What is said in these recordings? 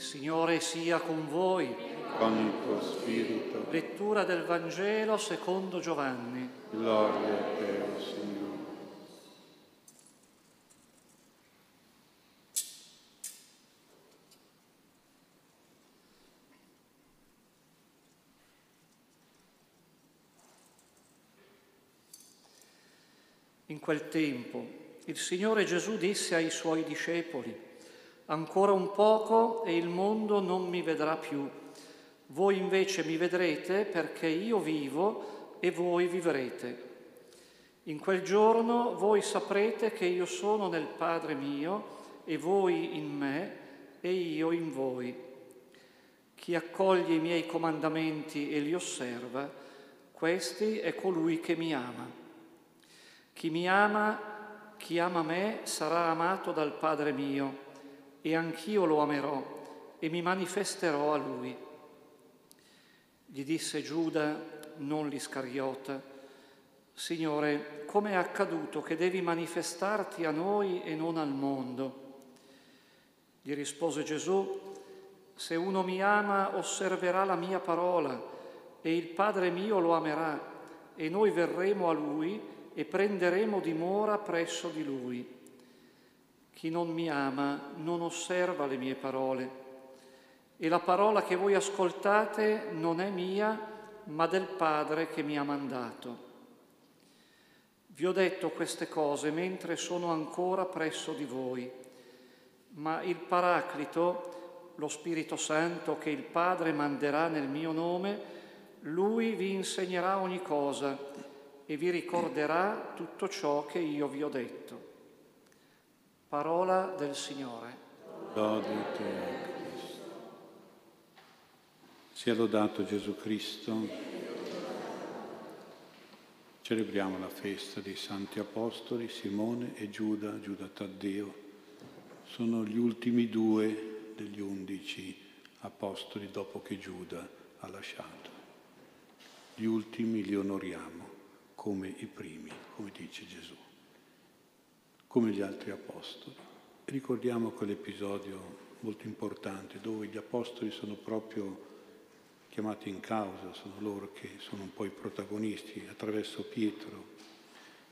Signore sia con voi. Con il tuo spirito. Lettura del Vangelo secondo Giovanni. Gloria a te, Signore. In quel tempo il Signore Gesù disse ai suoi discepoli, Ancora un poco e il mondo non mi vedrà più. Voi invece mi vedrete perché io vivo e voi vivrete. In quel giorno voi saprete che io sono nel Padre mio e voi in me e io in voi. Chi accoglie i miei comandamenti e li osserva, questi è colui che mi ama. Chi mi ama, chi ama me, sarà amato dal Padre mio e anch'io lo amerò e mi manifesterò a lui. Gli disse Giuda, non l'Iscariota, Signore, come è accaduto che devi manifestarti a noi e non al mondo? Gli rispose Gesù, se uno mi ama osserverà la mia parola e il Padre mio lo amerà e noi verremo a lui e prenderemo dimora presso di lui. Chi non mi ama non osserva le mie parole e la parola che voi ascoltate non è mia, ma del Padre che mi ha mandato. Vi ho detto queste cose mentre sono ancora presso di voi, ma il Paraclito, lo Spirito Santo che il Padre manderà nel mio nome, lui vi insegnerà ogni cosa e vi ricorderà tutto ciò che io vi ho detto. Parola del Signore. Lode te, Cristo. Sia lodato Gesù Cristo. Celebriamo la festa dei santi apostoli Simone e Giuda, Giuda Taddeo. Sono gli ultimi due degli undici apostoli dopo che Giuda ha lasciato. Gli ultimi li onoriamo come i primi, come dice Gesù come gli altri apostoli. Ricordiamo quell'episodio molto importante dove gli apostoli sono proprio chiamati in causa, sono loro che sono un po' i protagonisti attraverso Pietro.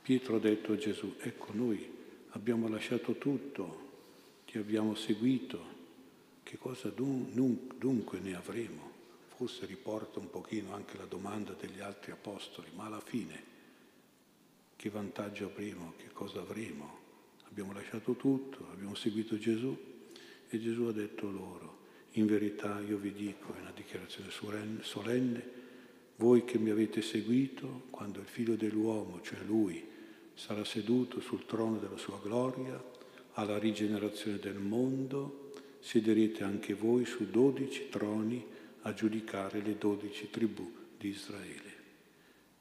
Pietro ha detto a Gesù, ecco noi abbiamo lasciato tutto, ti abbiamo seguito, che cosa dun- dunque ne avremo? Forse riporta un pochino anche la domanda degli altri apostoli, ma alla fine che vantaggio avremo, che cosa avremo? Abbiamo lasciato tutto, abbiamo seguito Gesù e Gesù ha detto loro, in verità io vi dico, è una dichiarazione solenne, voi che mi avete seguito, quando il figlio dell'uomo, cioè lui, sarà seduto sul trono della sua gloria, alla rigenerazione del mondo, siederete anche voi su dodici troni a giudicare le dodici tribù di Israele.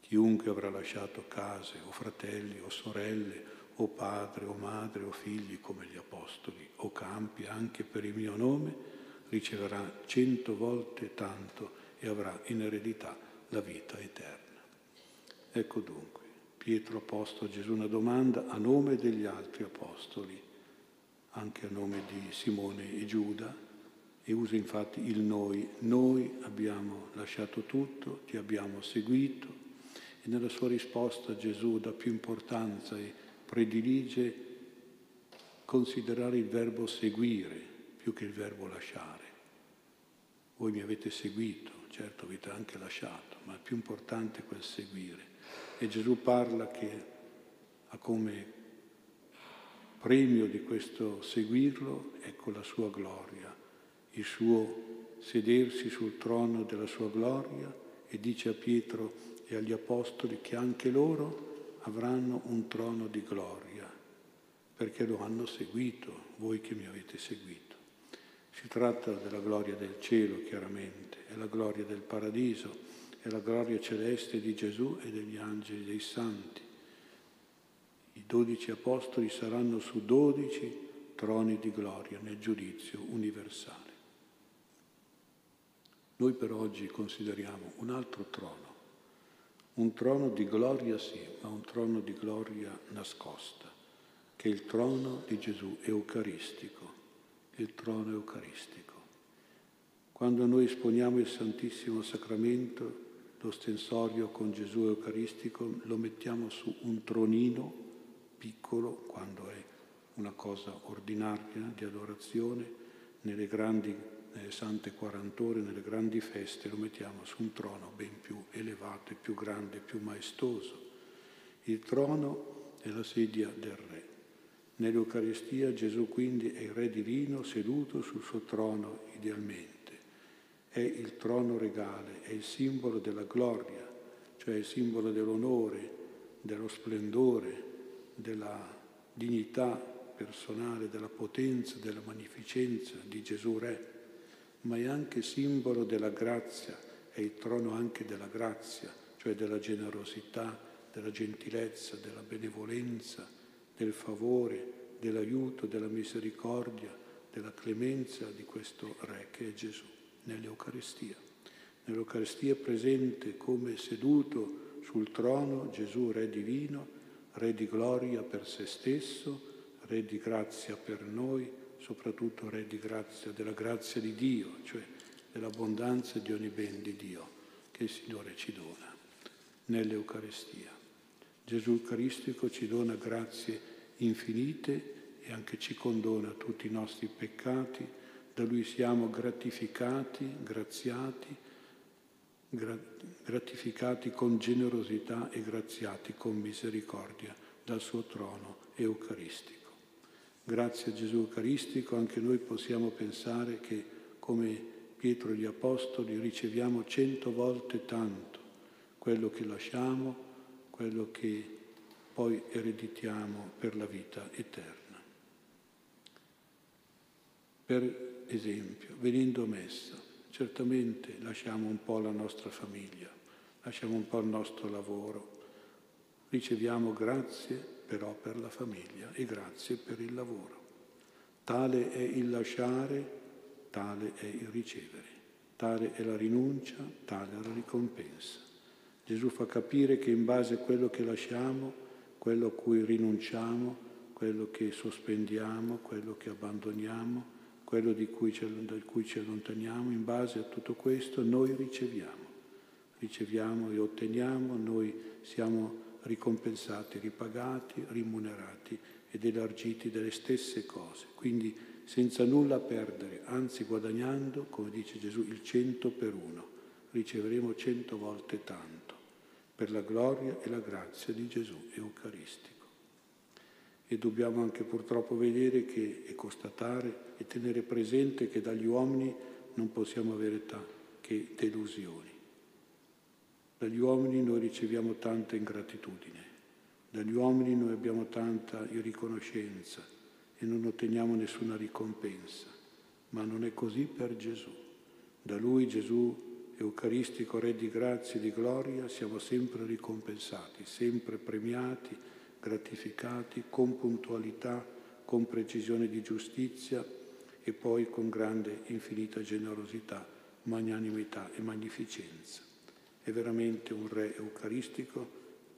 Chiunque avrà lasciato case o fratelli o sorelle o padre o madre o figli come gli apostoli, o campi anche per il mio nome, riceverà cento volte tanto e avrà in eredità la vita eterna. Ecco dunque, Pietro ha posto a Gesù una domanda a nome degli altri apostoli, anche a nome di Simone e Giuda, e usa infatti il noi. Noi abbiamo lasciato tutto, ti abbiamo seguito, e nella sua risposta Gesù dà più importanza e predilige considerare il verbo seguire più che il verbo lasciare. Voi mi avete seguito, certo avete anche lasciato, ma è più importante quel seguire. E Gesù parla che ha come premio di questo seguirlo, ecco la sua gloria, il suo sedersi sul trono della sua gloria e dice a Pietro e agli apostoli che anche loro avranno un trono di gloria, perché lo hanno seguito, voi che mi avete seguito. Si tratta della gloria del cielo, chiaramente, è la gloria del paradiso, è la gloria celeste di Gesù e degli angeli dei santi. I dodici apostoli saranno su dodici troni di gloria nel giudizio universale. Noi per oggi consideriamo un altro trono, un trono di gloria sì, ma un trono di gloria nascosta, che è il trono di Gesù eucaristico, il trono eucaristico. Quando noi esponiamo il Santissimo Sacramento, l'ostensorio con Gesù Eucaristico, lo mettiamo su un tronino piccolo, quando è una cosa ordinaria di adorazione, nelle grandi nelle sante 40 ore, nelle grandi feste, lo mettiamo su un trono ben più elevato, più grande, più maestoso. Il trono è la sedia del Re. Nell'Eucaristia Gesù quindi è il Re divino seduto sul suo trono idealmente. È il trono regale, è il simbolo della gloria, cioè il simbolo dell'onore, dello splendore, della dignità personale, della potenza, della magnificenza di Gesù Re ma è anche simbolo della grazia, è il trono anche della grazia, cioè della generosità, della gentilezza, della benevolenza, del favore, dell'aiuto, della misericordia, della clemenza di questo Re che è Gesù nell'Eucaristia. Nell'Eucaristia è presente come seduto sul trono Gesù Re divino, Re di gloria per se stesso, Re di grazia per noi, soprattutto Re di grazia, della grazia di Dio, cioè dell'abbondanza di ogni ben di Dio che il Signore ci dona nell'Eucaristia. Gesù Eucaristico ci dona grazie infinite e anche ci condona tutti i nostri peccati, da Lui siamo gratificati, graziati, gratificati con generosità e graziati con misericordia dal suo trono eucaristico. Grazie a Gesù Eucaristico anche noi possiamo pensare che come Pietro e gli Apostoli riceviamo cento volte tanto quello che lasciamo, quello che poi ereditiamo per la vita eterna. Per esempio, venendo a messa, certamente lasciamo un po' la nostra famiglia, lasciamo un po' il nostro lavoro, riceviamo grazie però per la famiglia e grazie per il lavoro. Tale è il lasciare, tale è il ricevere, tale è la rinuncia, tale è la ricompensa. Gesù fa capire che in base a quello che lasciamo, quello a cui rinunciamo, quello che sospendiamo, quello che abbandoniamo, quello cui ci, da cui ci allontaniamo, in base a tutto questo noi riceviamo. Riceviamo e otteniamo, noi siamo ricompensati, ripagati, rimunerati ed elargiti delle stesse cose. Quindi senza nulla perdere, anzi guadagnando, come dice Gesù, il cento per uno. Riceveremo cento volte tanto per la gloria e la grazia di Gesù Eucaristico. E dobbiamo anche purtroppo vedere che, e constatare e tenere presente che dagli uomini non possiamo avere che delusioni. Dagli uomini noi riceviamo tanta ingratitudine, dagli uomini noi abbiamo tanta irriconoscenza e non otteniamo nessuna ricompensa, ma non è così per Gesù. Da Lui Gesù Eucaristico, Re di grazia e di gloria, siamo sempre ricompensati, sempre premiati, gratificati con puntualità, con precisione di giustizia e poi con grande infinita generosità, magnanimità e magnificenza è veramente un re eucaristico,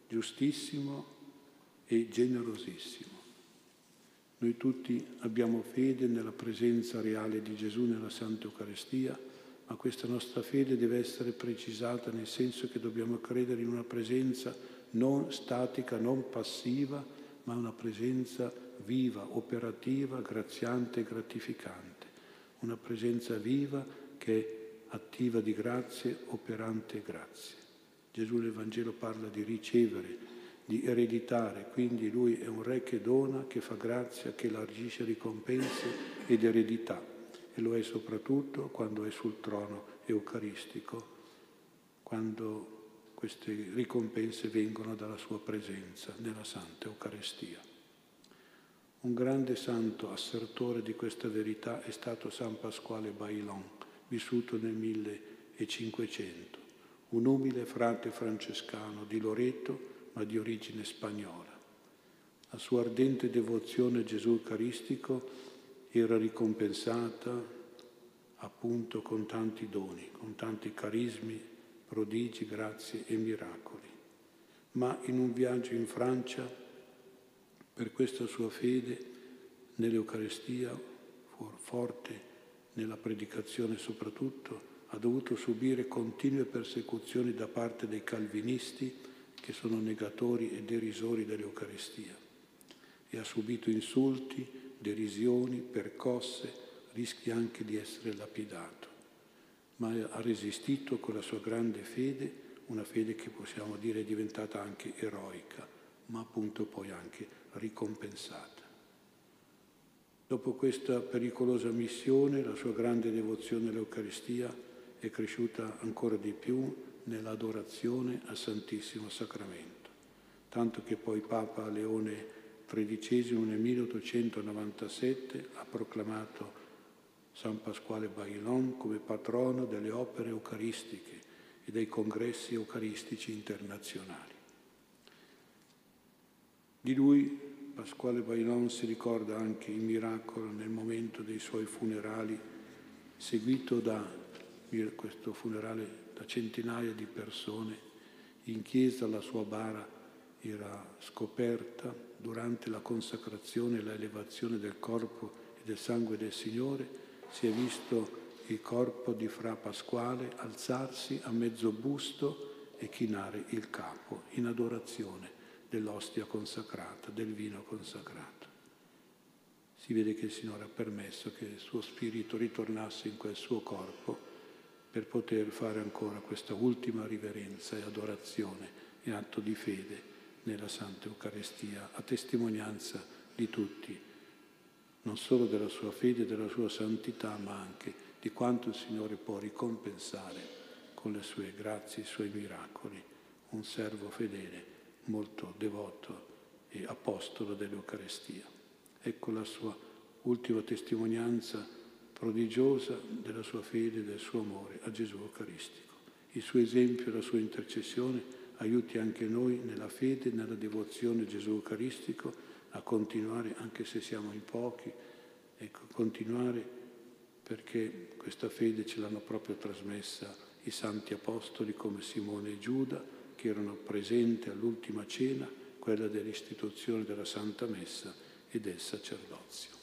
giustissimo e generosissimo. Noi tutti abbiamo fede nella presenza reale di Gesù nella Santa Eucaristia, ma questa nostra fede deve essere precisata nel senso che dobbiamo credere in una presenza non statica, non passiva, ma una presenza viva, operativa, graziante e gratificante. Una presenza viva che è attiva di grazie, operante grazie. Gesù nel Vangelo parla di ricevere, di ereditare, quindi lui è un re che dona, che fa grazia, che elargisce ricompense ed eredità e lo è soprattutto quando è sul trono eucaristico, quando queste ricompense vengono dalla sua presenza nella Santa Eucaristia. Un grande santo assertore di questa verità è stato San Pasquale Bailon vissuto nel 1500, un umile frate francescano di Loreto ma di origine spagnola. La sua ardente devozione a Gesù Eucaristico era ricompensata appunto con tanti doni, con tanti carismi, prodigi, grazie e miracoli. Ma in un viaggio in Francia, per questa sua fede nell'Eucaristia forte nella predicazione soprattutto, ha dovuto subire continue persecuzioni da parte dei calvinisti che sono negatori e derisori dell'Eucaristia e ha subito insulti, derisioni, percosse, rischi anche di essere lapidato, ma ha resistito con la sua grande fede, una fede che possiamo dire è diventata anche eroica, ma appunto poi anche ricompensata. Dopo questa pericolosa missione, la sua grande devozione all'Eucaristia è cresciuta ancora di più nell'adorazione al Santissimo Sacramento, tanto che poi Papa Leone XIII nel 1897 ha proclamato San Pasquale Bailon come patrono delle opere eucaristiche e dei congressi eucaristici internazionali. Di lui Pasquale Bailon si ricorda anche il miracolo nel momento dei suoi funerali, seguito da questo funerale da centinaia di persone. In chiesa la sua bara era scoperta durante la consacrazione e l'elevazione del corpo e del sangue del Signore. Si è visto il corpo di Fra Pasquale alzarsi a mezzo busto e chinare il capo in adorazione dell'ostia consacrata, del vino consacrato. Si vede che il Signore ha permesso che il suo spirito ritornasse in quel suo corpo per poter fare ancora questa ultima riverenza e adorazione e atto di fede nella Santa Eucaristia, a testimonianza di tutti, non solo della sua fede e della sua santità, ma anche di quanto il Signore può ricompensare con le sue grazie, i suoi miracoli, un servo fedele molto devoto e apostolo dell'Eucarestia. Ecco la sua ultima testimonianza prodigiosa della sua fede e del suo amore a Gesù Eucaristico. Il suo esempio e la sua intercessione aiuti anche noi nella fede nella devozione a Gesù Eucaristico a continuare, anche se siamo in pochi, ecco, continuare perché questa fede ce l'hanno proprio trasmessa i santi apostoli come Simone e Giuda, che erano presenti all'ultima cena, quella dell'istituzione della Santa Messa e del sacerdozio.